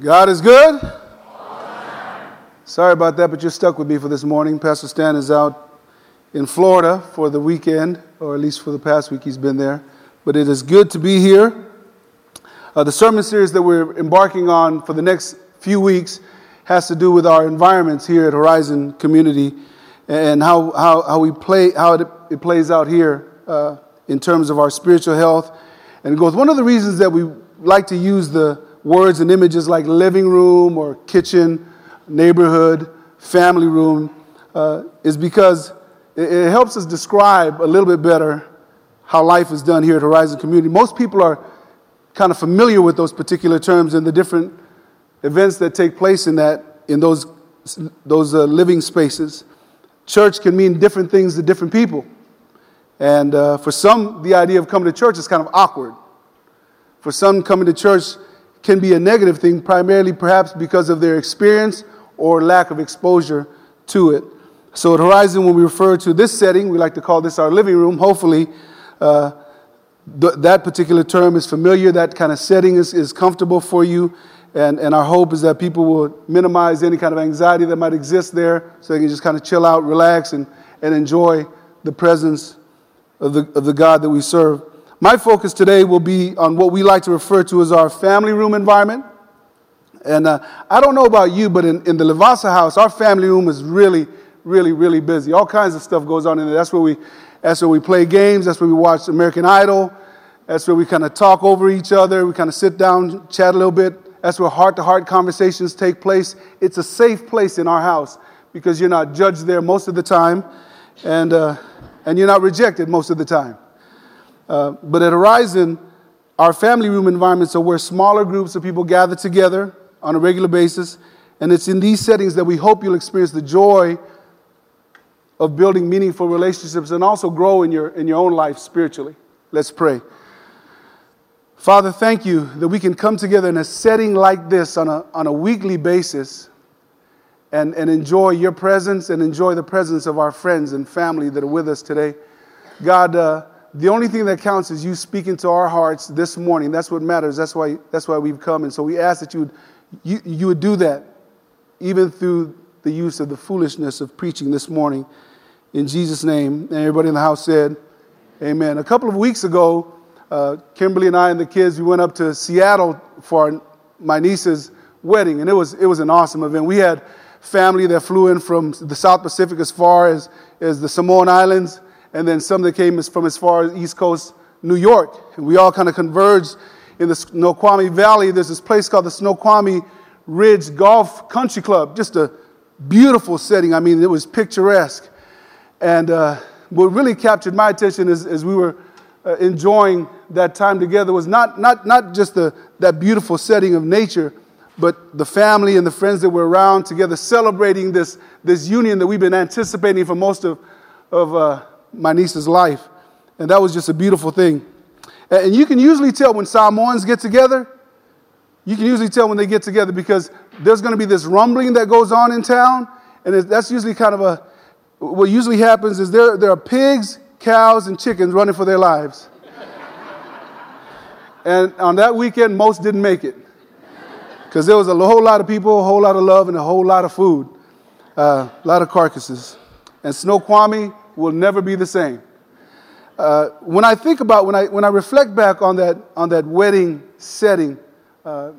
God is good. Sorry about that, but you're stuck with me for this morning. Pastor Stan is out in Florida for the weekend, or at least for the past week he's been there. But it is good to be here. Uh, the sermon series that we're embarking on for the next few weeks has to do with our environments here at Horizon Community and how, how, how we play, how it, it plays out here uh, in terms of our spiritual health and growth. One of the reasons that we like to use the words and images like living room or kitchen, neighborhood, family room uh, is because it, helps us describe a little bit better how life is done here at Horizon Community. Most people are kind of familiar with those particular terms and the different events that take place in that in those those uh, living spaces. Church can mean different things to different people, and uh, for some, the idea of coming to church is kind of awkward. For some, coming to church can be a negative thing, primarily perhaps because of their experience or lack of exposure to it. So at Horizon, when we refer to this setting, we like to call this our living room. Hopefully, uh, th- that particular term is familiar. That kind of setting is, is comfortable for you. And, and our hope is that people will minimize any kind of anxiety that might exist there so they can just kind of chill out, relax, and, and enjoy the presence of the, of the God that we serve. My focus today will be on what we like to refer to as our family room environment. And uh, I don't know about you, but in, in the Lavasa house, our family room is really, really, really busy. All kinds of stuff goes on in there. That's where we, that's where we play games. That's where we watch American Idol. That's where we kind of talk over each other. We kind of sit down, chat a little bit. That's where heart to heart conversations take place. It's a safe place in our house because you're not judged there most of the time and, uh, and you're not rejected most of the time. Uh, but at Horizon, our family room environments are where smaller groups of people gather together on a regular basis. And it's in these settings that we hope you'll experience the joy of building meaningful relationships and also grow in your, in your own life spiritually. Let's pray. Father, thank you that we can come together in a setting like this on a, on a weekly basis and, and enjoy your presence and enjoy the presence of our friends and family that are with us today. God, uh, the only thing that counts is you speaking to our hearts this morning. That's what matters. That's why, that's why we've come. And so we ask that you would, you, you would do that, even through the use of the foolishness of preaching this morning. In Jesus' name. And everybody in the house said, Amen. A couple of weeks ago, uh, Kimberly and I and the kids, we went up to Seattle for my niece's wedding, and it was, it was an awesome event. We had family that flew in from the South Pacific as far as, as the Samoan Islands and then some that came from as far as East Coast New York. And we all kind of converged in the Snoqualmie Valley. There's this place called the Snoqualmie Ridge Golf Country Club. Just a beautiful setting. I mean, it was picturesque. And uh, what really captured my attention as, as we were uh, enjoying that time together was not, not, not just the, that beautiful setting of nature, but the family and the friends that were around together celebrating this, this union that we've been anticipating for most of, of uh, my niece's life. And that was just a beautiful thing. And you can usually tell when Samoans get together, you can usually tell when they get together because there's going to be this rumbling that goes on in town. And that's usually kind of a, what usually happens is there, there are pigs, cows, and chickens running for their lives. and on that weekend, most didn't make it because there was a whole lot of people, a whole lot of love, and a whole lot of food, uh, a lot of carcasses. And Snoqualmie will never be the same. Uh, when I think about, when I, when I reflect back on that, on that wedding setting, uh,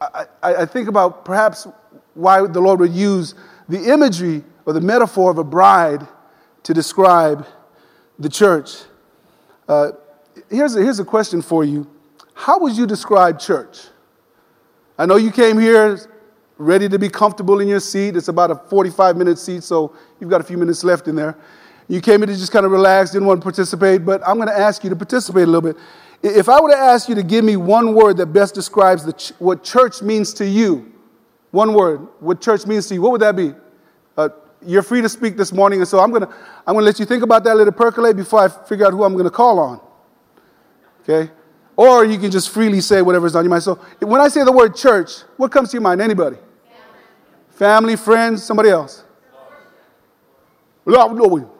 I, I, think about perhaps why the Lord would use the imagery or the metaphor of a bride to describe the church. Uh, here's, a, here's a question for you How would you describe church? I know you came here ready to be comfortable in your seat. It's about a 45 minute seat, so you've got a few minutes left in there. You came in to just kind of relax, didn't want to participate, but I'm going to ask you to participate a little bit. If I were to ask you to give me one word that best describes ch- what church means to you, one word, what church means to you, what would that be? Uh, you're free to speak this morning, and so I'm going to I'm to let you think about that, let it percolate before I figure out who I'm going to call on. Okay? Or you can just freely say whatever's on your mind. So when I say the word church, what comes to your mind? Anybody? Family, friends, somebody else? No,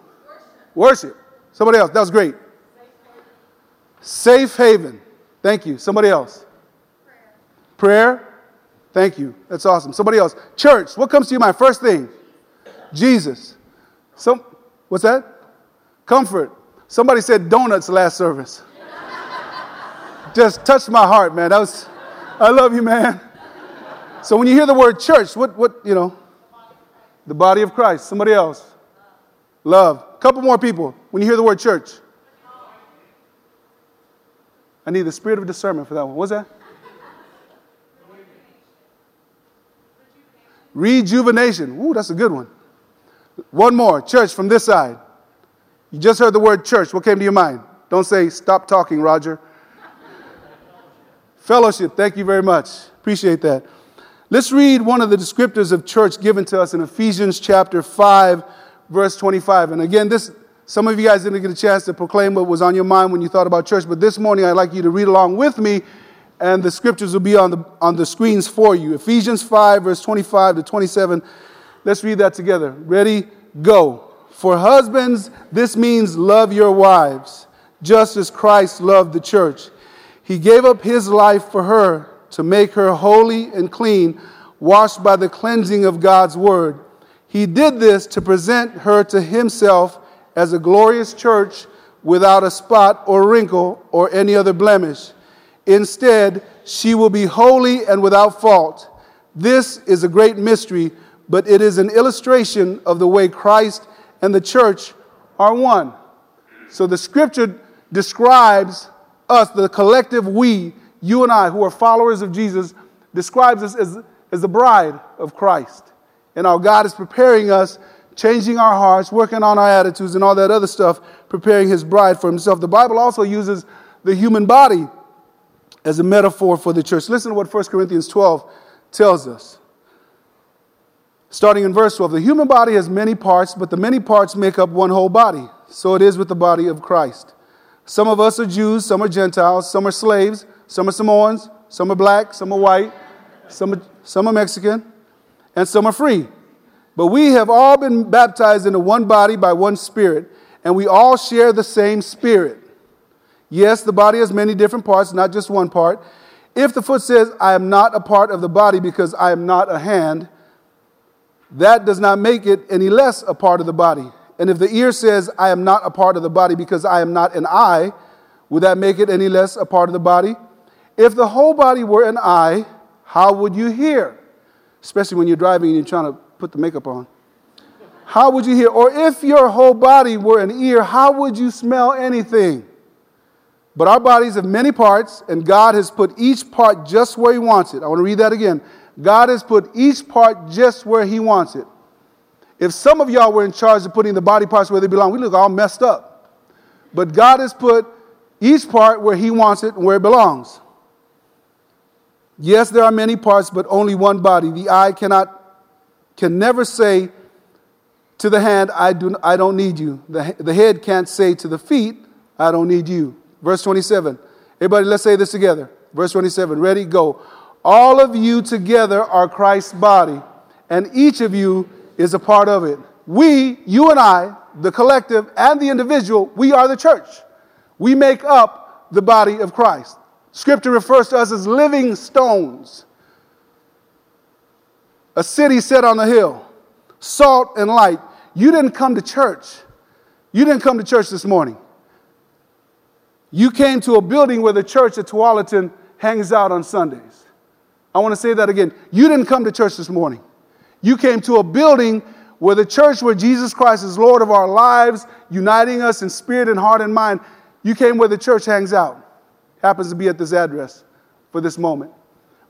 Worship. Somebody else. That was great. Safe haven. Thank you. Somebody else. Prayer. Thank you. That's awesome. Somebody else. Church. What comes to you My First thing. Jesus. Some, what's that? Comfort. Somebody said donuts last service. Just touched my heart, man. That was, I love you, man. So when you hear the word church, what, what, you know, the body of Christ. Somebody else. Love. Couple more people. When you hear the word church. I need the spirit of discernment for that one. What's that? Rejuvenation. Ooh, that's a good one. One more. Church from this side. You just heard the word church. What came to your mind? Don't say, stop talking, Roger. Fellowship. Thank you very much. Appreciate that. Let's read one of the descriptors of church given to us in Ephesians chapter 5, verse 25. And again, this some of you guys didn't get a chance to proclaim what was on your mind when you thought about church, but this morning I'd like you to read along with me, and the scriptures will be on the, on the screens for you. Ephesians 5, verse 25 to 27. Let's read that together. Ready? Go. For husbands, this means love your wives, just as Christ loved the church. He gave up his life for her to make her holy and clean, washed by the cleansing of God's word. He did this to present her to himself as a glorious church without a spot or wrinkle or any other blemish. Instead, she will be holy and without fault. This is a great mystery, but it is an illustration of the way Christ and the church are one. So the scripture describes us, the collective we, you and I, who are followers of Jesus, describes us as, as the bride of Christ. And our God is preparing us changing our hearts, working on our attitudes, and all that other stuff, preparing his bride for himself. The Bible also uses the human body as a metaphor for the church. Listen to what 1 Corinthians 12 tells us. Starting in verse 12 The human body has many parts, but the many parts make up one whole body. So it is with the body of Christ. Some of us are Jews, some are Gentiles, some are slaves, some are Samoans, some are black, some are white, some are, some are Mexican, and some are free. But we have all been baptized into one body by one Spirit, and we all share the same Spirit. Yes, the body has many different parts, not just one part. If the foot says, I am not a part of the body because I am not a hand, that does not make it any less a part of the body. And if the ear says, I am not a part of the body because I am not an eye, would that make it any less a part of the body? If the whole body were an eye, how would you hear? Especially when you're driving and you're trying to put the makeup on. How would you hear? Or if your whole body were an ear, how would you smell anything? But our bodies have many parts, and God has put each part just where He wants it. I want to read that again. God has put each part just where He wants it. If some of y'all were in charge of putting the body parts where they belong, we look all messed up. But God has put each part where He wants it and where it belongs. Yes, there are many parts, but only one body. The eye cannot can never say to the hand, I, do, I don't need you. The, the head can't say to the feet, I don't need you. Verse 27. Everybody, let's say this together. Verse 27. Ready? Go. All of you together are Christ's body, and each of you is a part of it. We, you and I, the collective and the individual, we are the church. We make up the body of Christ. Scripture refers to us as living stones a city set on a hill, salt and light. You didn't come to church. You didn't come to church this morning. You came to a building where the church at Tualatin hangs out on Sundays. I want to say that again. You didn't come to church this morning. You came to a building where the church, where Jesus Christ is Lord of our lives, uniting us in spirit and heart and mind. You came where the church hangs out. Happens to be at this address for this moment.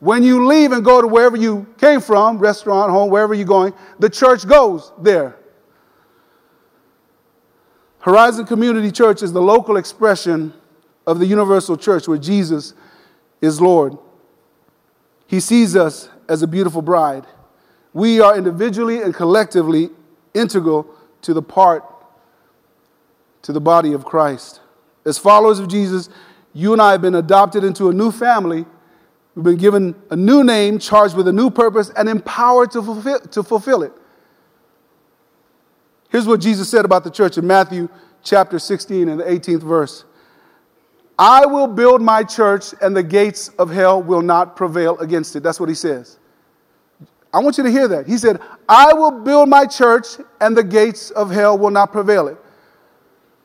When you leave and go to wherever you came from, restaurant, home, wherever you're going, the church goes there. Horizon Community Church is the local expression of the universal church where Jesus is Lord. He sees us as a beautiful bride. We are individually and collectively integral to the part, to the body of Christ. As followers of Jesus, you and I have been adopted into a new family We've been given a new name, charged with a new purpose, and empowered to fulfill, to fulfill it. Here's what Jesus said about the church in Matthew chapter 16 and the 18th verse I will build my church, and the gates of hell will not prevail against it. That's what he says. I want you to hear that. He said, I will build my church, and the gates of hell will not prevail it.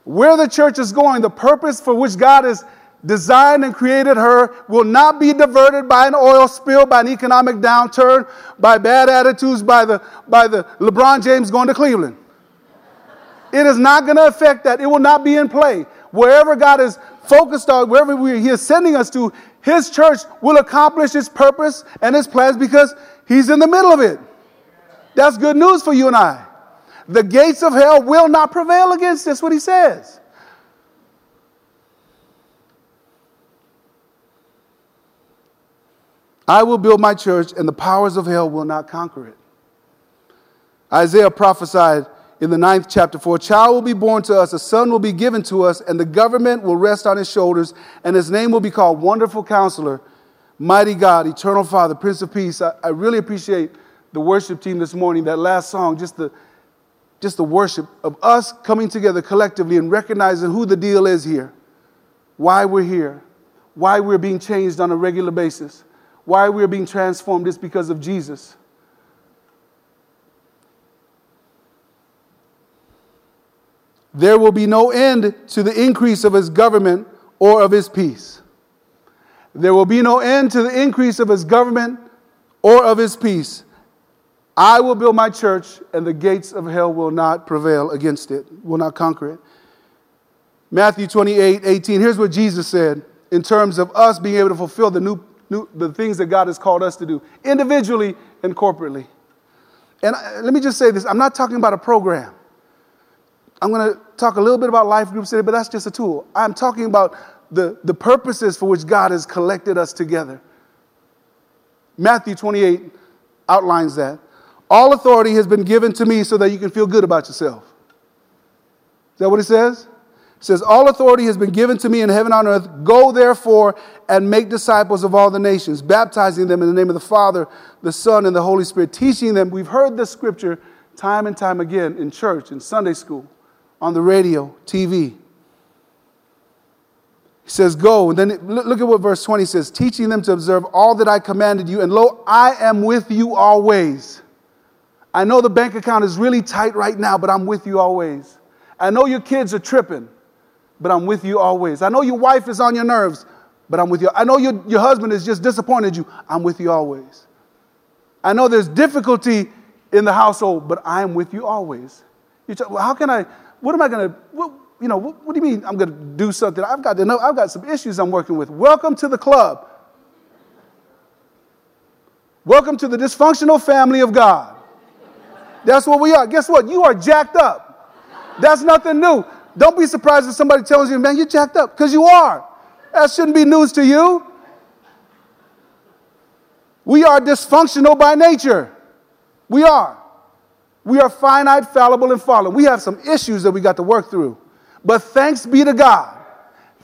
Where the church is going, the purpose for which God has designed and created her will not be diverted by an oil spill, by an economic downturn, by bad attitudes, by the, by the LeBron James going to Cleveland. It is not going to affect that. It will not be in play. Wherever God is focused on, wherever we, He is sending us to, His church will accomplish His purpose and His plans because He's in the middle of it. That's good news for you and I. The gates of hell will not prevail against this, what He says. I will build my church, and the powers of hell will not conquer it. Isaiah prophesied in the ninth chapter, For a child will be born to us, a son will be given to us, and the government will rest on his shoulders, and his name will be called Wonderful Counselor, Mighty God, Eternal Father, Prince of Peace. I, I really appreciate the worship team this morning, that last song, just the, just the worship of us coming together collectively and recognizing who the deal is here, why we're here, why we're being changed on a regular basis, why we're being transformed is because of Jesus. There will be no end to the increase of his government or of his peace. There will be no end to the increase of his government or of his peace. I will build my church, and the gates of hell will not prevail against it, will not conquer it. Matthew 28 18. Here's what Jesus said in terms of us being able to fulfill the new, new the things that God has called us to do, individually and corporately. And let me just say this I'm not talking about a program. I'm going to talk a little bit about life groups today, but that's just a tool. I'm talking about the, the purposes for which God has collected us together. Matthew 28 outlines that. All authority has been given to me so that you can feel good about yourself. Is that what it says? Says, All authority has been given to me in heaven and on earth. Go therefore and make disciples of all the nations, baptizing them in the name of the Father, the Son, and the Holy Spirit, teaching them. We've heard this scripture time and time again in church, in Sunday school on the radio, TV. He says, Go. And then look at what verse 20 says teaching them to observe all that I commanded you, and lo, I am with you always. I know the bank account is really tight right now, but I'm with you always. I know your kids are tripping, but I'm with you always. I know your wife is on your nerves, but I'm with you. I know your, your husband has just disappointed you. I'm with you always. I know there's difficulty in the household, but I'm with you always. You well, how can I? what am I going to, you know, what, what, do you mean I'm going to do something? I've got to know, I've got some issues I'm working with. Welcome to the club. Welcome to the dysfunctional family of God. That's what we are. Guess what? You are jacked up. That's nothing new. Don't be surprised if somebody tells you, man, you're jacked up, because you are. That shouldn't be news to you. We are dysfunctional by nature. We are. We are finite, fallible, and fallen. We have some issues that we got to work through. But thanks be to God.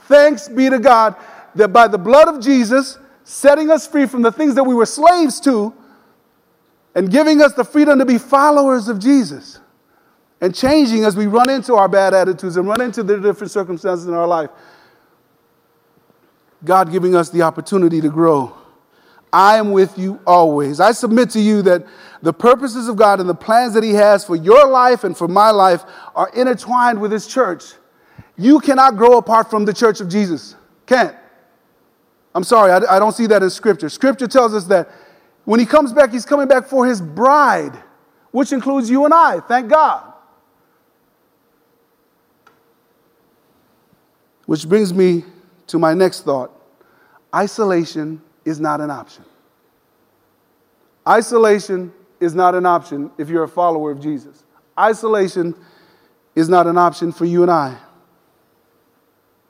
Thanks be to God that by the blood of Jesus, setting us free from the things that we were slaves to, and giving us the freedom to be followers of Jesus, and changing as we run into our bad attitudes and run into the different circumstances in our life. God giving us the opportunity to grow. I am with you always. I submit to you that the purposes of God and the plans that He has for your life and for my life are intertwined with His church. You cannot grow apart from the church of Jesus. Can't. I'm sorry, I, I don't see that in Scripture. Scripture tells us that when He comes back, He's coming back for His bride, which includes you and I. Thank God. Which brings me to my next thought isolation is not an option. Isolation is not an option if you're a follower of Jesus. Isolation is not an option for you and I.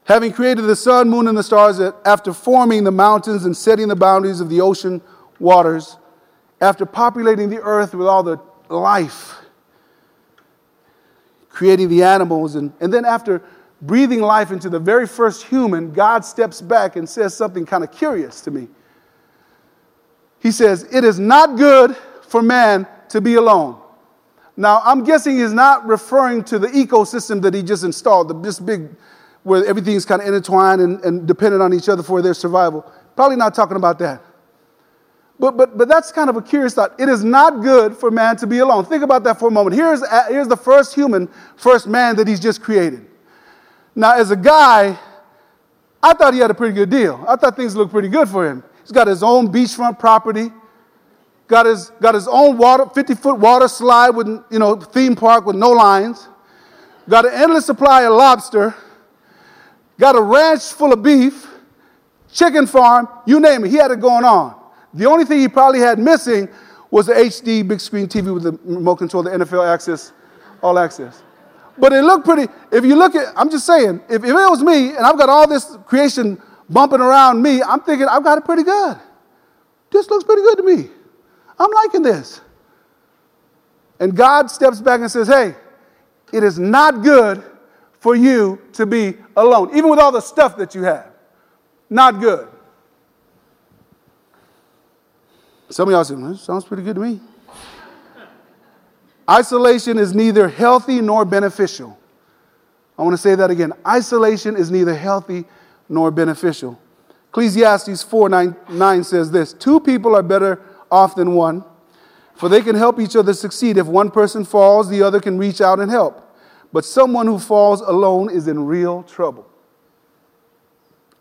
Having created the sun, moon, and the stars, after forming the mountains and setting the boundaries of the ocean waters, after populating the earth with all the life, creating the animals, and, and then after breathing life into the very first human, God steps back and says something kind of curious to me. He says, It is not good for man to be alone. Now, I'm guessing he's not referring to the ecosystem that he just installed, this big, where everything's kind of intertwined and, and dependent on each other for their survival. Probably not talking about that. But, but, but that's kind of a curious thought. It is not good for man to be alone. Think about that for a moment. Here's, here's the first human, first man that he's just created. Now, as a guy, I thought he had a pretty good deal. I thought things looked pretty good for him. He's got his own beachfront property, got his, got his own water, 50 foot water slide with, you know, theme park with no lines, got an endless supply of lobster, got a ranch full of beef, chicken farm, you name it. He had it going on. The only thing he probably had missing was the HD big screen TV with the remote control, the NFL access, all access. But it looked pretty. If you look at, I'm just saying, if, if it was me and I've got all this creation bumping around me, I'm thinking I've got it pretty good. This looks pretty good to me. I'm liking this. And God steps back and says, Hey, it is not good for you to be alone, even with all the stuff that you have. Not good. Some of y'all say, sounds pretty good to me. Isolation is neither healthy nor beneficial. I want to say that again. Isolation is neither healthy nor beneficial. Ecclesiastes 4 9, 9, says this Two people are better off than one, for they can help each other succeed. If one person falls, the other can reach out and help. But someone who falls alone is in real trouble.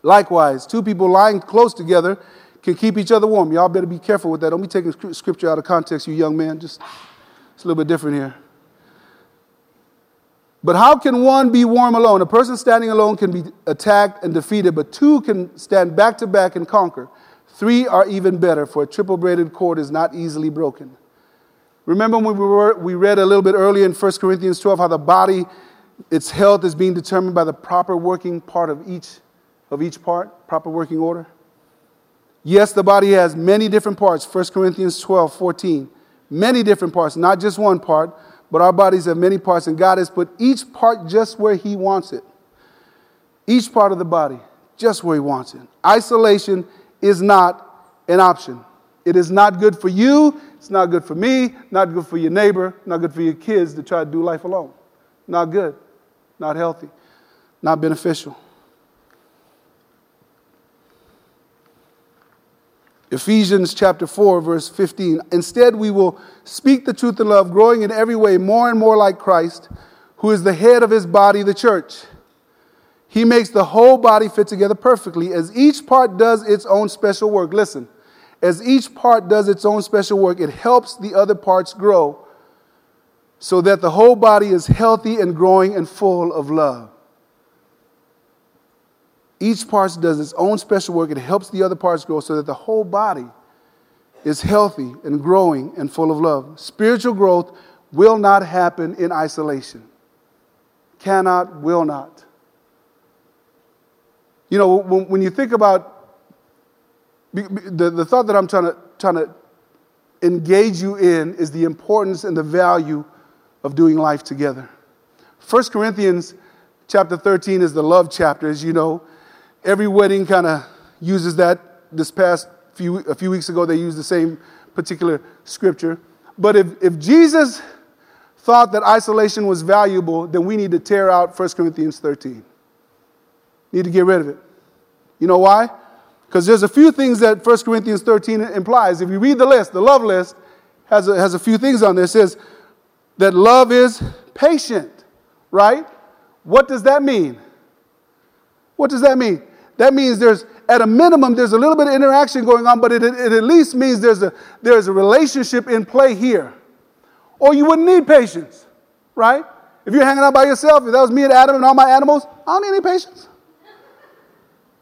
Likewise, two people lying close together can keep each other warm. Y'all better be careful with that. Don't be taking scripture out of context, you young man. Just it's a little bit different here. But how can one be warm alone? A person standing alone can be attacked and defeated, but two can stand back to back and conquer. Three are even better, for a triple braided cord is not easily broken. Remember when we, were, we read a little bit earlier in 1 Corinthians 12 how the body, its health is being determined by the proper working part of each, of each part, proper working order? Yes, the body has many different parts. 1 Corinthians 12, 14. Many different parts, not just one part, but our bodies have many parts, and God has put each part just where He wants it. Each part of the body, just where He wants it. Isolation is not an option. It is not good for you, it's not good for me, not good for your neighbor, not good for your kids to try to do life alone. Not good, not healthy, not beneficial. Ephesians chapter 4, verse 15. Instead, we will speak the truth in love, growing in every way more and more like Christ, who is the head of his body, the church. He makes the whole body fit together perfectly as each part does its own special work. Listen, as each part does its own special work, it helps the other parts grow so that the whole body is healthy and growing and full of love. Each part does its own special work. It helps the other parts grow so that the whole body is healthy and growing and full of love. Spiritual growth will not happen in isolation. Cannot, will not. You know, when, when you think about the, the thought that I'm trying to, trying to engage you in is the importance and the value of doing life together. 1 Corinthians chapter 13 is the love chapter, as you know. Every wedding kind of uses that. This past few, a few weeks ago, they used the same particular scripture. But if, if Jesus thought that isolation was valuable, then we need to tear out 1 Corinthians 13. Need to get rid of it. You know why? Because there's a few things that 1 Corinthians 13 implies. If you read the list, the love list has a, has a few things on there. It says that love is patient, right? What does that mean? What does that mean? That means there's, at a minimum, there's a little bit of interaction going on, but it, it at least means there's a, there's a relationship in play here. Or you wouldn't need patience, right? If you're hanging out by yourself, if that was me and Adam and all my animals, I don't need any patience.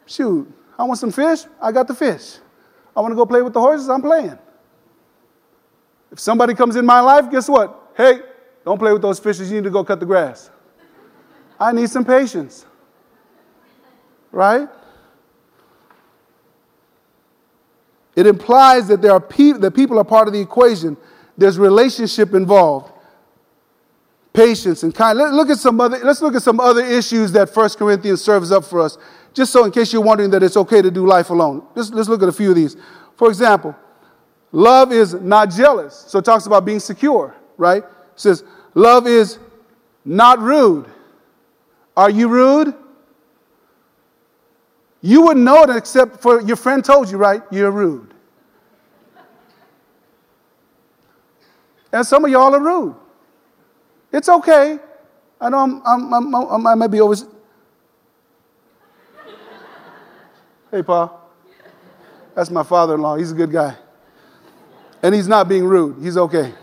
Shoot, I want some fish, I got the fish. I want to go play with the horses, I'm playing. If somebody comes in my life, guess what? Hey, don't play with those fishes, you need to go cut the grass. I need some patience. Right? It implies that there are pe- that people are part of the equation. There's relationship involved. Patience and kind. Let, look at some other, let's look at some other issues that 1 Corinthians serves up for us. Just so in case you're wondering that it's okay to do life alone. Just, let's look at a few of these. For example, love is not jealous. So it talks about being secure, right? It says, love is not rude. Are you rude? You wouldn't know it except for your friend told you, right? You're rude. And some of y'all are rude. It's okay. I know I'm, I'm, I'm, I'm i might be always. Hey, Pa. That's my father in law. He's a good guy. And he's not being rude. He's okay.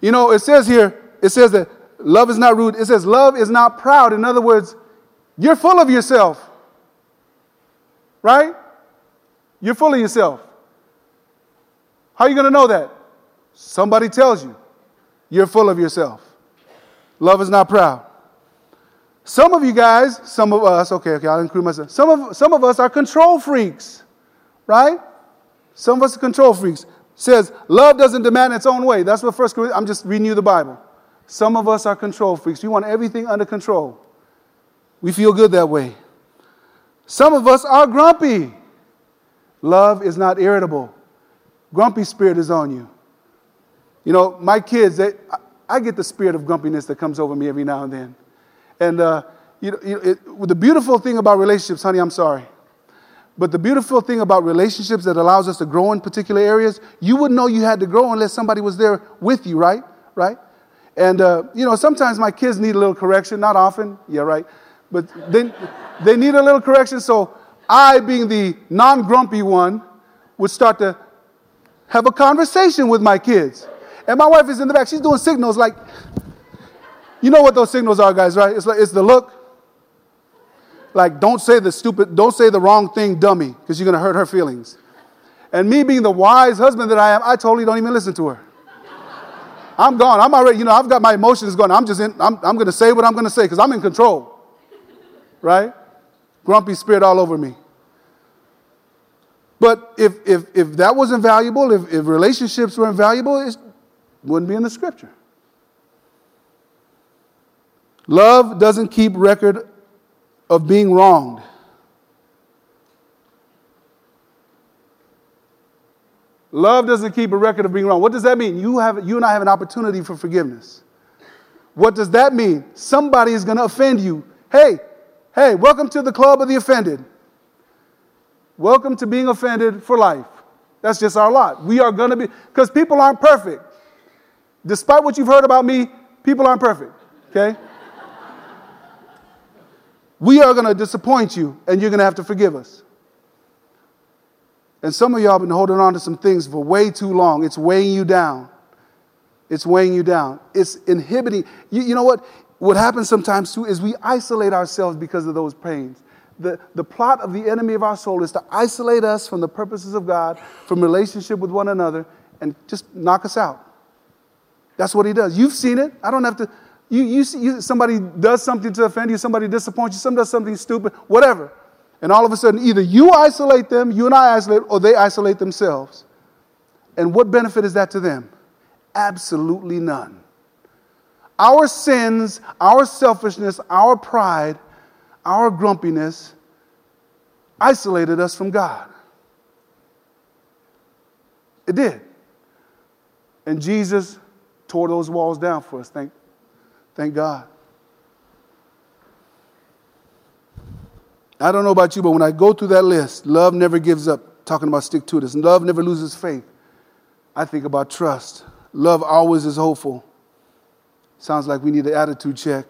you know, it says here, it says that love is not rude. It says love is not proud. In other words, you're full of yourself. Right? You're full of yourself. How are you going to know that? Somebody tells you. You're full of yourself. Love is not proud. Some of you guys, some of us, okay, okay, I'll include myself. Some of, some of us are control freaks, right? Some of us are control freaks. Says, love doesn't demand its own way. That's what First Corinthians, I'm just reading you the Bible. Some of us are control freaks. We want everything under control. We feel good that way. Some of us are grumpy. Love is not irritable. Grumpy spirit is on you. You know, my kids, they, I get the spirit of grumpiness that comes over me every now and then. And uh, you know, it, the beautiful thing about relationships, honey, I'm sorry. But the beautiful thing about relationships that allows us to grow in particular areas, you wouldn't know you had to grow unless somebody was there with you, right? Right? And, uh, you know, sometimes my kids need a little correction, not often, yeah, right? But they, they need a little correction. So I, being the non grumpy one, would start to have a conversation with my kids. And my wife is in the back. She's doing signals like, you know what those signals are, guys, right? It's like it's the look. Like, don't say the stupid, don't say the wrong thing, dummy, because you're gonna hurt her feelings. And me being the wise husband that I am, I totally don't even listen to her. I'm gone. I'm already, you know, I've got my emotions going. I'm just in, I'm, I'm gonna say what I'm gonna say because I'm in control. Right? Grumpy spirit all over me. But if, if, if that wasn't valuable, if, if relationships were invaluable, it wouldn't be in the scripture. Love doesn't keep record of being wronged. Love doesn't keep a record of being wrong. What does that mean? You, have, you and I have an opportunity for forgiveness. What does that mean? Somebody is going to offend you. Hey, hey, welcome to the club of the offended. Welcome to being offended for life. That's just our lot. We are going to be, because people aren't perfect. Despite what you've heard about me, people aren't perfect, okay? We are going to disappoint you, and you're going to have to forgive us. And some of y'all have been holding on to some things for way too long. It's weighing you down. It's weighing you down. It's inhibiting. You, you know what? What happens sometimes too is we isolate ourselves because of those pains. The, the plot of the enemy of our soul is to isolate us from the purposes of God, from relationship with one another, and just knock us out. That's what he does. You've seen it. I don't have to. You, you see you, somebody does something to offend you, somebody disappoints you, somebody does something stupid, whatever. And all of a sudden, either you isolate them, you and I isolate, or they isolate themselves. And what benefit is that to them? Absolutely none. Our sins, our selfishness, our pride, our grumpiness isolated us from God. It did. And Jesus tore those walls down for us. Thank, Thank God. I don't know about you, but when I go through that list, love never gives up, talking about stick to this. Love never loses faith. I think about trust. Love always is hopeful. Sounds like we need an attitude check.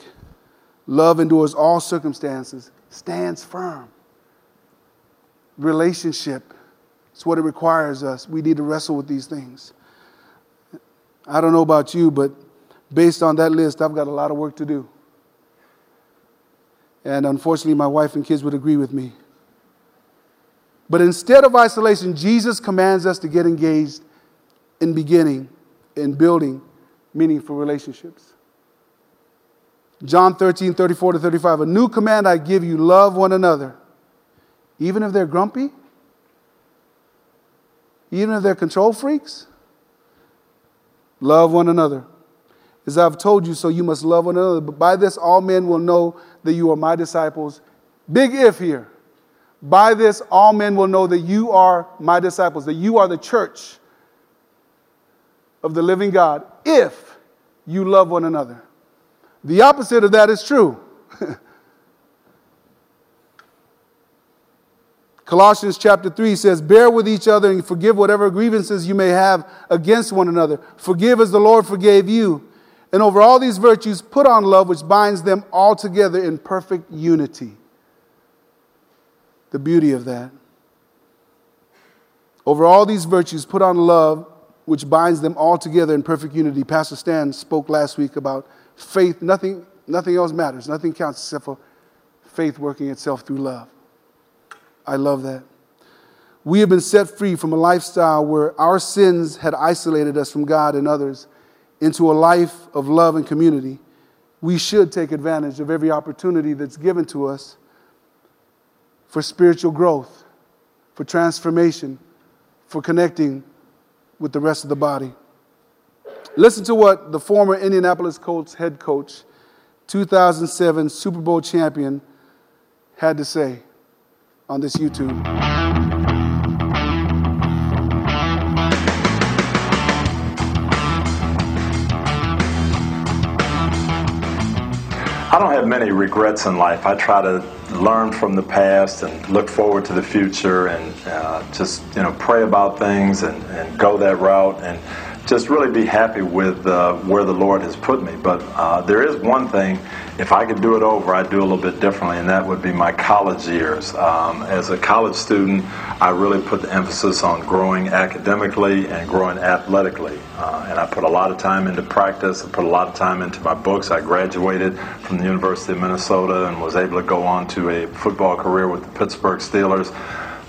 Love endures all circumstances, stands firm. Relationship, it's what it requires us. We need to wrestle with these things. I don't know about you, but based on that list, I've got a lot of work to do. And unfortunately, my wife and kids would agree with me. But instead of isolation, Jesus commands us to get engaged in beginning, in building meaningful relationships. John 13, 34 to 35. A new command I give you love one another, even if they're grumpy, even if they're control freaks. Love one another. As I've told you, so you must love one another. But by this, all men will know that you are my disciples. Big if here. By this, all men will know that you are my disciples, that you are the church of the living God, if you love one another. The opposite of that is true. Colossians chapter 3 says, Bear with each other and forgive whatever grievances you may have against one another. Forgive as the Lord forgave you. And over all these virtues, put on love, which binds them all together in perfect unity. The beauty of that. Over all these virtues, put on love, which binds them all together in perfect unity. Pastor Stan spoke last week about faith. Nothing, nothing else matters. Nothing counts except for faith working itself through love. I love that. We have been set free from a lifestyle where our sins had isolated us from God and others into a life of love and community. We should take advantage of every opportunity that's given to us for spiritual growth, for transformation, for connecting with the rest of the body. Listen to what the former Indianapolis Colts head coach, 2007 Super Bowl champion, had to say on this YouTube. I don't have many regrets in life. I try to learn from the past and look forward to the future and uh, just you know pray about things and, and go that route and just really be happy with uh, where the Lord has put me. But uh, there is one thing, if I could do it over, I'd do a little bit differently, and that would be my college years. Um, as a college student, I really put the emphasis on growing academically and growing athletically. Uh, and I put a lot of time into practice, I put a lot of time into my books. I graduated from the University of Minnesota and was able to go on to a football career with the Pittsburgh Steelers.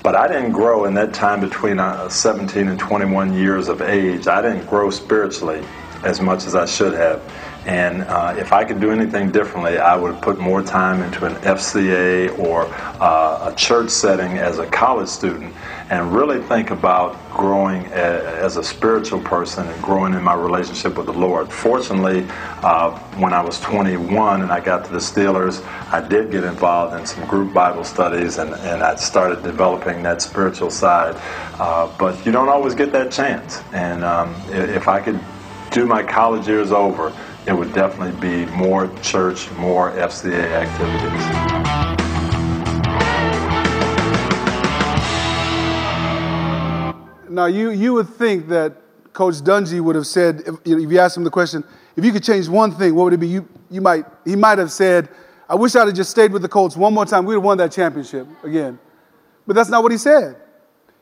But I didn't grow in that time between uh, 17 and 21 years of age. I didn't grow spiritually as much as I should have. And uh, if I could do anything differently, I would put more time into an FCA or uh, a church setting as a college student and really think about growing as a spiritual person and growing in my relationship with the Lord. Fortunately, uh, when I was 21 and I got to the Steelers, I did get involved in some group Bible studies and, and I started developing that spiritual side. Uh, but you don't always get that chance. And um, if I could do my college years over, it would definitely be more church, more FCA activities. Now, you, you would think that Coach Dungy would have said, if, if you asked him the question, if you could change one thing, what would it be? You, you might, he might have said, I wish I'd have just stayed with the Colts one more time. We'd have won that championship again. But that's not what he said.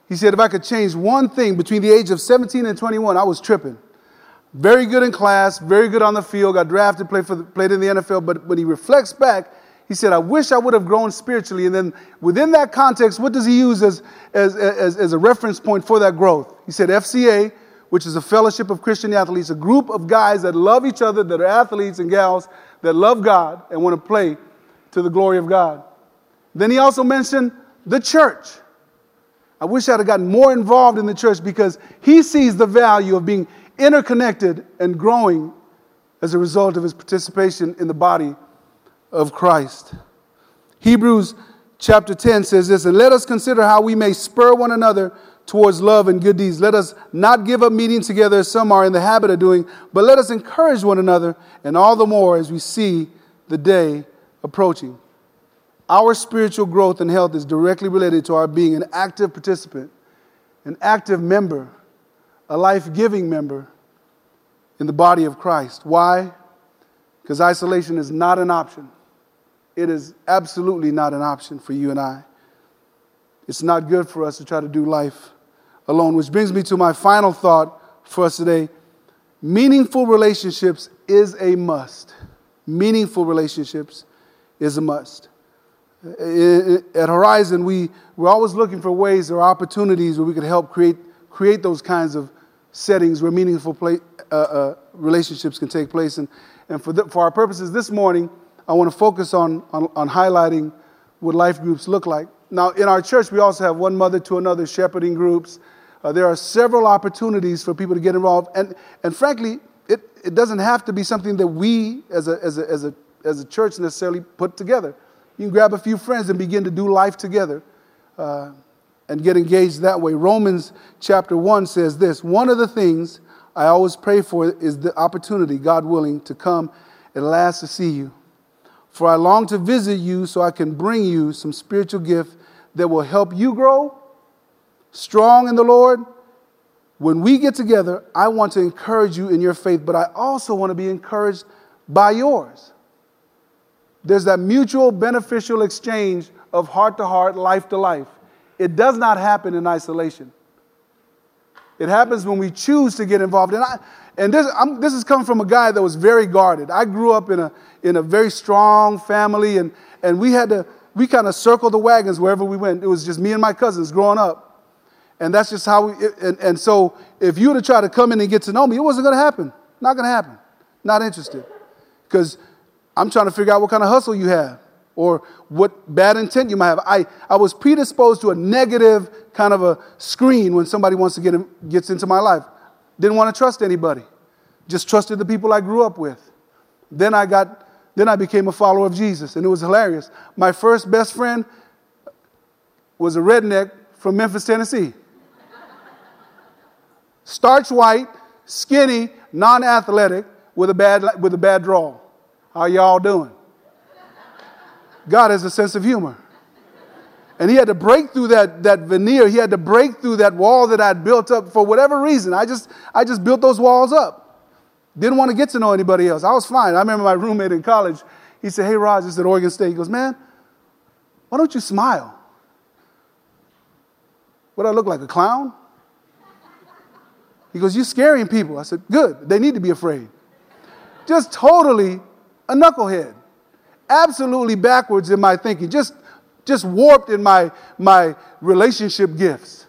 He said, if I could change one thing between the age of 17 and 21, I was tripping. Very good in class, very good on the field, got drafted, played, for the, played in the NFL. But when he reflects back, he said, I wish I would have grown spiritually. And then within that context, what does he use as, as, as, as a reference point for that growth? He said, FCA, which is a fellowship of Christian athletes, a group of guys that love each other, that are athletes and gals that love God and want to play to the glory of God. Then he also mentioned the church. I wish I'd have gotten more involved in the church because he sees the value of being interconnected and growing as a result of his participation in the body of Christ. Hebrews chapter 10 says this, and let us consider how we may spur one another towards love and good deeds. Let us not give up meeting together as some are in the habit of doing, but let us encourage one another, and all the more as we see the day approaching. Our spiritual growth and health is directly related to our being an active participant, an active member a life giving member in the body of Christ. Why? Because isolation is not an option. It is absolutely not an option for you and I. It's not good for us to try to do life alone, which brings me to my final thought for us today. Meaningful relationships is a must. Meaningful relationships is a must. At Horizon, we, we're always looking for ways or opportunities where we could help create, create those kinds of settings where meaningful play, uh, uh, relationships can take place. And, and for, the, for our purposes this morning, I want to focus on, on, on highlighting what life groups look like. Now, in our church, we also have one mother to another shepherding groups. Uh, there are several opportunities for people to get involved. And, and frankly, it, it doesn't have to be something that we as a, as, a, as, a, as a church necessarily put together. You can grab a few friends and begin to do life together. Uh, and get engaged that way. Romans chapter 1 says this One of the things I always pray for is the opportunity, God willing, to come at last to see you. For I long to visit you so I can bring you some spiritual gift that will help you grow strong in the Lord. When we get together, I want to encourage you in your faith, but I also want to be encouraged by yours. There's that mutual beneficial exchange of heart to heart, life to life. It does not happen in isolation. It happens when we choose to get involved. And, I, and this, I'm, this is coming from a guy that was very guarded. I grew up in a, in a very strong family, and, and we had to, we kind of circled the wagons wherever we went. It was just me and my cousins growing up. And that's just how we, and, and so if you were to try to come in and get to know me, it wasn't going to happen. Not going to happen. Not interested. Because I'm trying to figure out what kind of hustle you have or what bad intent you might have. I, I was predisposed to a negative kind of a screen when somebody wants to get in, gets into my life. Didn't want to trust anybody. Just trusted the people I grew up with. Then I got then I became a follower of Jesus and it was hilarious. My first best friend was a redneck from Memphis, Tennessee. Starch white, skinny, non-athletic with a bad with a bad draw. How y'all doing? God has a sense of humor. And he had to break through that, that veneer. He had to break through that wall that I'd built up for whatever reason. I just, I just built those walls up. Didn't want to get to know anybody else. I was fine. I remember my roommate in college. He said, Hey, Raj, this at Oregon State. He goes, Man, why don't you smile? What, I look like a clown? He goes, You're scaring people. I said, Good. They need to be afraid. Just totally a knucklehead absolutely backwards in my thinking, just, just warped in my, my relationship gifts.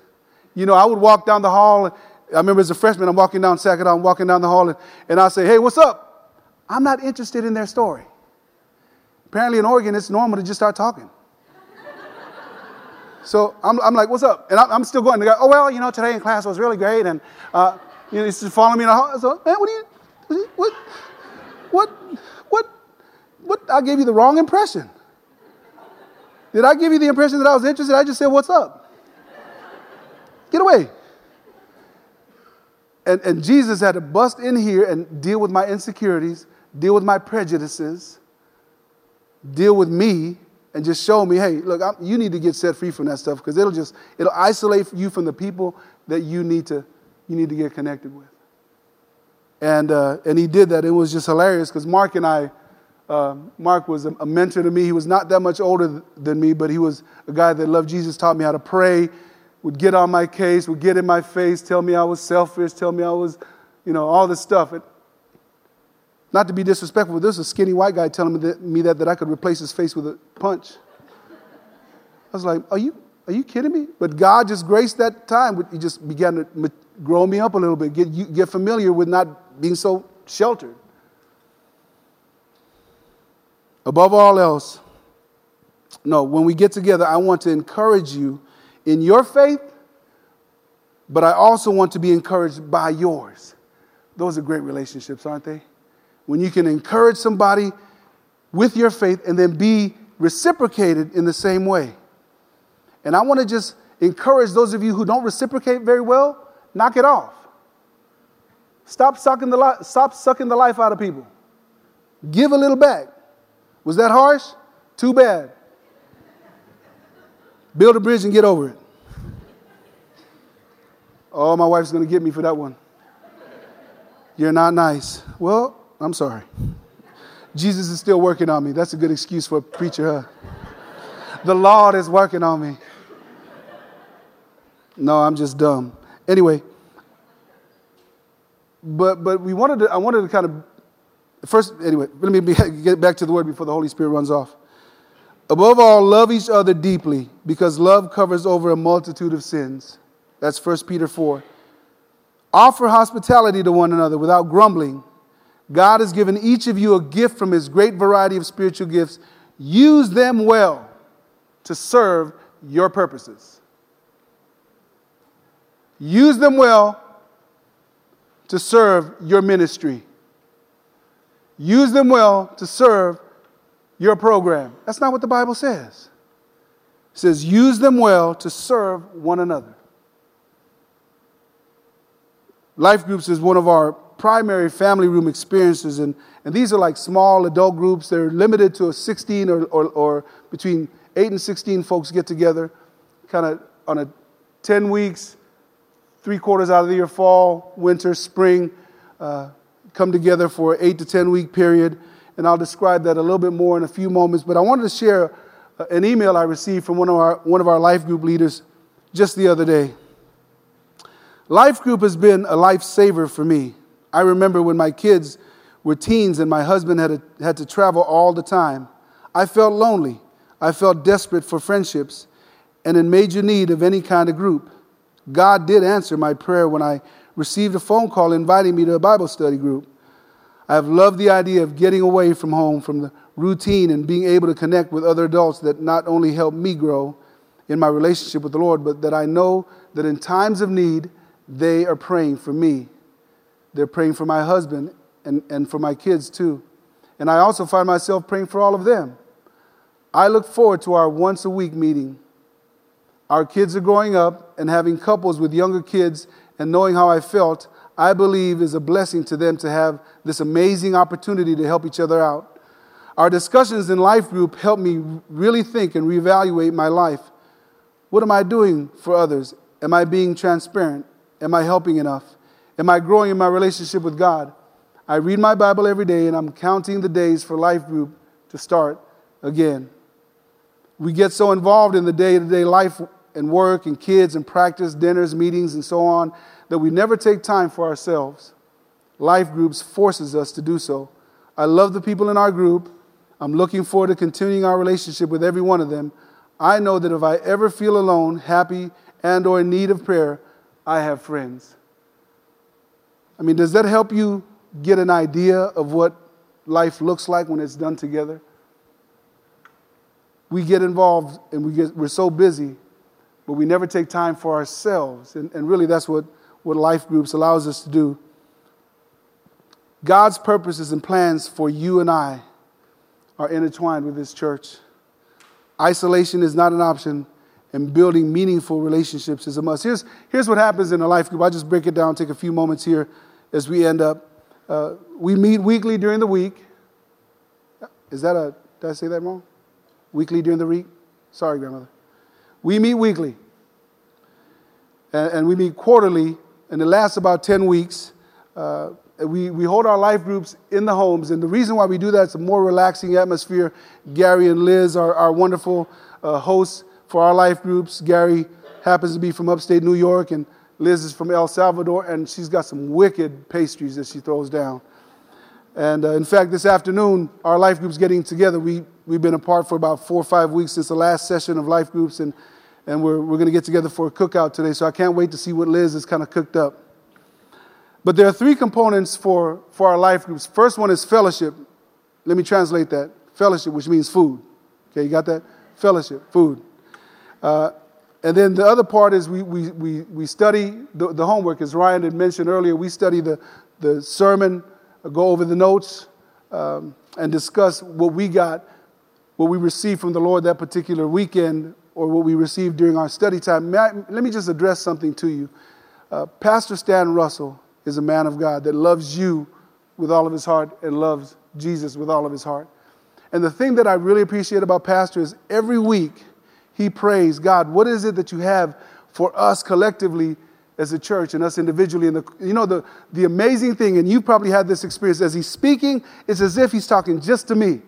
You know, I would walk down the hall. I remember as a freshman, I'm walking down Saginaw, I'm walking down the hall, and, and I say, hey, what's up? I'm not interested in their story. Apparently in Oregon, it's normal to just start talking. So I'm, I'm like, what's up? And I'm, still going. Oh, well, you know, today in class was really great. And, uh, you know, he's just following me in the hall. So, man, what are you, what, what, what, what? I gave you the wrong impression. Did I give you the impression that I was interested? I just said, What's up? Get away. And, and Jesus had to bust in here and deal with my insecurities, deal with my prejudices, deal with me, and just show me, hey, look, I'm, you need to get set free from that stuff because it'll just it'll isolate you from the people that you need to you need to get connected with. And uh, and he did that. It was just hilarious because Mark and I uh, Mark was a, mentor to me. He was not that much older than me, but he was a guy that loved Jesus, taught me how to pray, would get on my case, would get in my face, tell me I was selfish, tell me I was, you know, all this stuff. It, not to be disrespectful, but this was a skinny white guy telling me that, me that, that I could replace his face with a punch. I was like, are you, are you kidding me? But God just graced that time. He just began to grow me up a little bit, get, get familiar with not being so sheltered. Above all else, no, when we get together, I want to encourage you in your faith, but I also want to be encouraged by yours. Those are great relationships, aren't they? When you can encourage somebody with your faith and then be reciprocated in the same way. And I want to just encourage those of you who don't reciprocate very well, knock it off. Stop sucking the, li- stop sucking the life out of people. Give a little back. Was that harsh? Too bad. Build a bridge and get over it. Oh, my wife's going to get me for that one. You're not nice. Well, I'm sorry. Jesus is still working on me. That's a good excuse for a preacher, huh? The Lord is working on me. No, I'm just dumb. Anyway, but but we wanted to, I wanted to kind of First, anyway, let me get back to the word before the Holy Spirit runs off. Above all, love each other deeply because love covers over a multitude of sins. That's 1 Peter 4. Offer hospitality to one another without grumbling. God has given each of you a gift from his great variety of spiritual gifts. Use them well to serve your purposes. Use them well to serve your ministry. Use them well to serve your program. That's not what the Bible says. It says, use them well to serve one another. Life groups is one of our primary family room experiences, and, and these are like small adult groups. They're limited to a 16 or, or, or between 8 and 16 folks get together. kind of on a 10 weeks, three quarters out of the year, fall, winter, spring, uh, come together for an eight to 10 week period. And I'll describe that a little bit more in a few moments. But I wanted to share uh, an email I received from one of our, one of our life group leaders just the other day. Life group has been a lifesaver for me. I remember when my kids were teens and my husband had, a, had to travel all the time. I felt lonely. I felt desperate for friendships and in major need of any kind of group. God did answer my prayer when I received a phone call inviting me to a Bible study group. I have loved the idea of getting away from home, from the routine, and being able to connect with other adults that not only help me grow in my relationship with the Lord, but that I know that in times of need, they are praying for me. They're praying for my husband and, and for my kids too. And I also find myself praying for all of them. I look forward to our once a week meeting. Our kids are growing up and having couples with younger kids and knowing how I felt, I believe is a blessing to them to have this amazing opportunity to help each other out. Our discussions in life group help me really think and reevaluate my life. What am I doing for others? Am I being transparent? Am I helping enough? Am I growing in my relationship with God? I read my Bible every day and I'm counting the days for life group to start again. We get so involved in the day to day life and work and kids and practice, dinners, meetings, and so on that we never take time for ourselves. Life groups forces us to do so. I love the people in our group. I'm looking forward to continuing our relationship with every one of them. I know that if I ever feel alone, happy, and or in need of prayer, I have friends. I mean, does that help you get an idea of what life looks like when it's done together? We get involved and we get, we're so busy, but we never take time for ourselves. And, and really, that's what, what life groups allows us to do. God's purposes and plans for you and I are intertwined with this church. Isolation is not an option, and building meaningful relationships is a must. Here's, here's what happens in a life group. I'll just break it down, take a few moments here as we end up. Uh, we meet weekly during the week. Is that a, did I say that wrong? Weekly during the week? Sorry, grandmother. We meet weekly. And, and we meet quarterly, and it lasts about 10 weeks. Uh, we, we hold our life groups in the homes, and the reason why we do that is a more relaxing atmosphere. Gary and Liz are our wonderful uh, hosts for our life groups. Gary happens to be from upstate New York, and Liz is from El Salvador, and she's got some wicked pastries that she throws down. And uh, in fact, this afternoon, our life group's getting together. We, we've been apart for about four or five weeks since the last session of life groups, and, and we're, we're going to get together for a cookout today. So I can't wait to see what Liz has kind of cooked up. But there are three components for, for our life groups. First one is fellowship. Let me translate that fellowship, which means food. Okay, you got that? Fellowship, food. Uh, and then the other part is we, we, we, we study the, the homework. As Ryan had mentioned earlier, we study the, the sermon, go over the notes, um, and discuss what we got, what we received from the Lord that particular weekend, or what we received during our study time. I, let me just address something to you. Uh, Pastor Stan Russell is a man of God that loves you with all of his heart and loves Jesus with all of his heart. And the thing that I really appreciate about Pastor is every week, he prays, God, what is it that you have for us collectively as a church and us individually? And the, you know, the, the amazing thing, and you've probably had this experience, as he's speaking, it's as if he's talking just to me.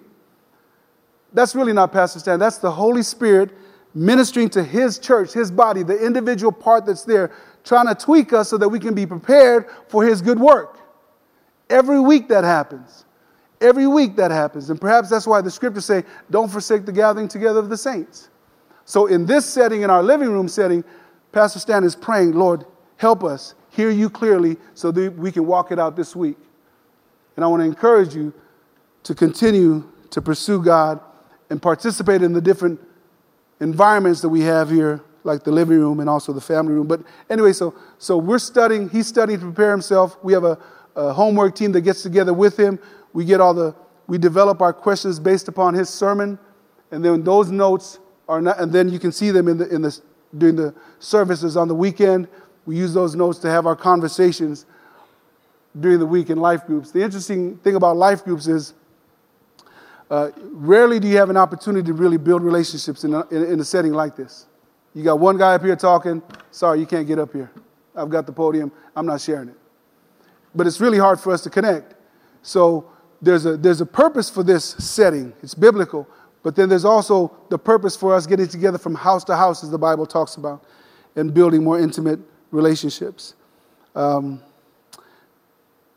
That's really not Pastor Stan. That's the Holy Spirit ministering to his church, his body, the individual part that's there, trying to tweak us so that we can be prepared for his good work. Every week that happens. Every week that happens. And perhaps that's why the scriptures say, don't forsake the gathering together of the saints. So, in this setting, in our living room setting, Pastor Stan is praying, Lord, help us hear you clearly so that we can walk it out this week. And I want to encourage you to continue to pursue God and participate in the different environments that we have here, like the living room and also the family room. But anyway, so, so we're studying, he's studying to prepare himself. We have a, a homework team that gets together with him. We get all the, we develop our questions based upon his sermon. And then those notes are not, and then you can see them in the, in the, during the services on the weekend. We use those notes to have our conversations during the week in life groups. The interesting thing about life groups is uh, rarely do you have an opportunity to really build relationships in a, in a setting like this. You got one guy up here talking, sorry, you can't get up here. I've got the podium, I'm not sharing it. But it's really hard for us to connect. So there's a, there's a purpose for this setting, it's biblical. But then there's also the purpose for us getting together from house to house, as the Bible talks about, and building more intimate relationships. Um,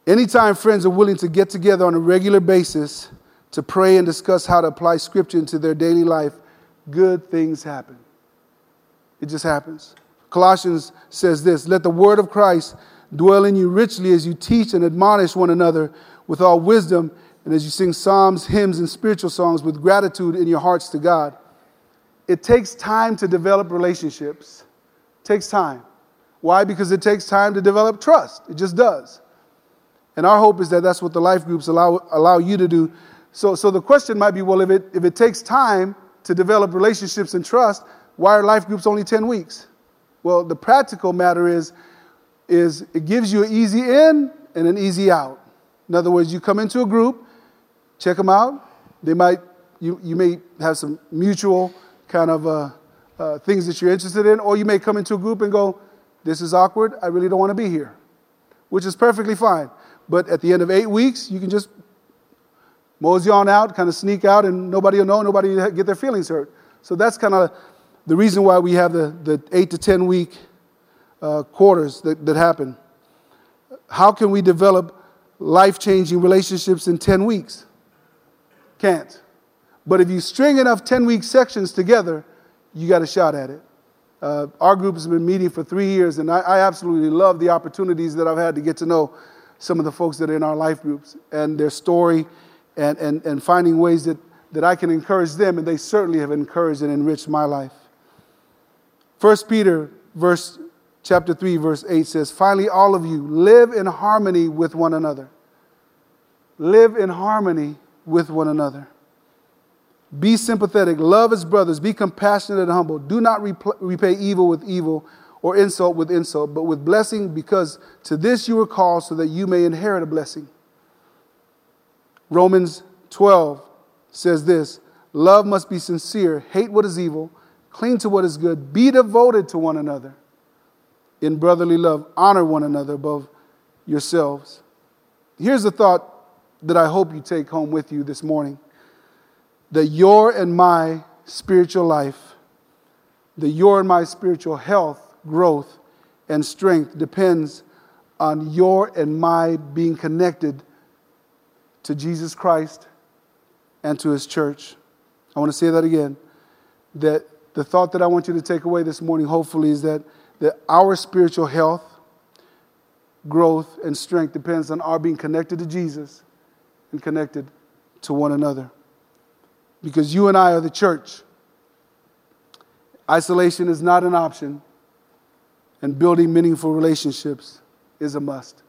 anytime friends are willing to get together on a regular basis to pray and discuss how to apply Scripture into their daily life, good things happen. It just happens. Colossians says this Let the word of Christ dwell in you richly as you teach and admonish one another with all wisdom and as you sing psalms, hymns, and spiritual songs with gratitude in your hearts to God. It takes time to develop relationships. It takes time. Why? Because it takes time to develop trust. It just does. And our hope is that that's what the life groups allow, allow you to do. So, so the question might be well, if it, if it takes time to develop relationships and trust, why are life groups only 10 weeks? Well, the practical matter is, is it gives you an easy in and an easy out. In other words, you come into a group, check them out. They might, you, you may have some mutual kind of uh, uh, things that you're interested in, or you may come into a group and go, This is awkward. I really don't want to be here, which is perfectly fine. But at the end of eight weeks, you can just mosey on out, kind of sneak out, and nobody will know, nobody will get their feelings hurt. So that's kind of the reason why we have the, the eight to 10 week uh, quarters that, that happen. How can we develop life changing relationships in 10 weeks? Can't. But if you string enough 10 week sections together, you got a shot at it. Uh, our group has been meeting for three years, and I, I, absolutely love the opportunities that I've had to get to know some of the folks that are in our life groups and their story and, and, and finding ways that, that I can encourage them, and they certainly have encouraged and enriched my life. 1 Peter verse chapter 3 verse 8 says, "Finally all of you live in harmony with one another." Live in harmony with one another. Be sympathetic, love as brothers, be compassionate and humble. Do not repay evil with evil or insult with insult, but with blessing, because to this you were called so that you may inherit a blessing. Romans 12 says this Love must be sincere, hate what is evil, cling to what is good, be devoted to one another. In brotherly love, honor one another above yourselves. Here's the thought that I hope you take home with you this morning that your and my spiritual life, that your and my spiritual health, growth, and strength depends on your and my being connected to Jesus Christ and to his church. I want to say that again. That the thought that I want you to take away this morning, hopefully, is that, that our spiritual health, growth, and strength depends on our being connected to Jesus and connected to one another. Because you and I are the church. Isolation is not an option, and building meaningful relationships is a must.